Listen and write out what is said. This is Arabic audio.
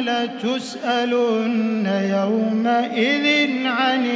لتسألن يومئذ عن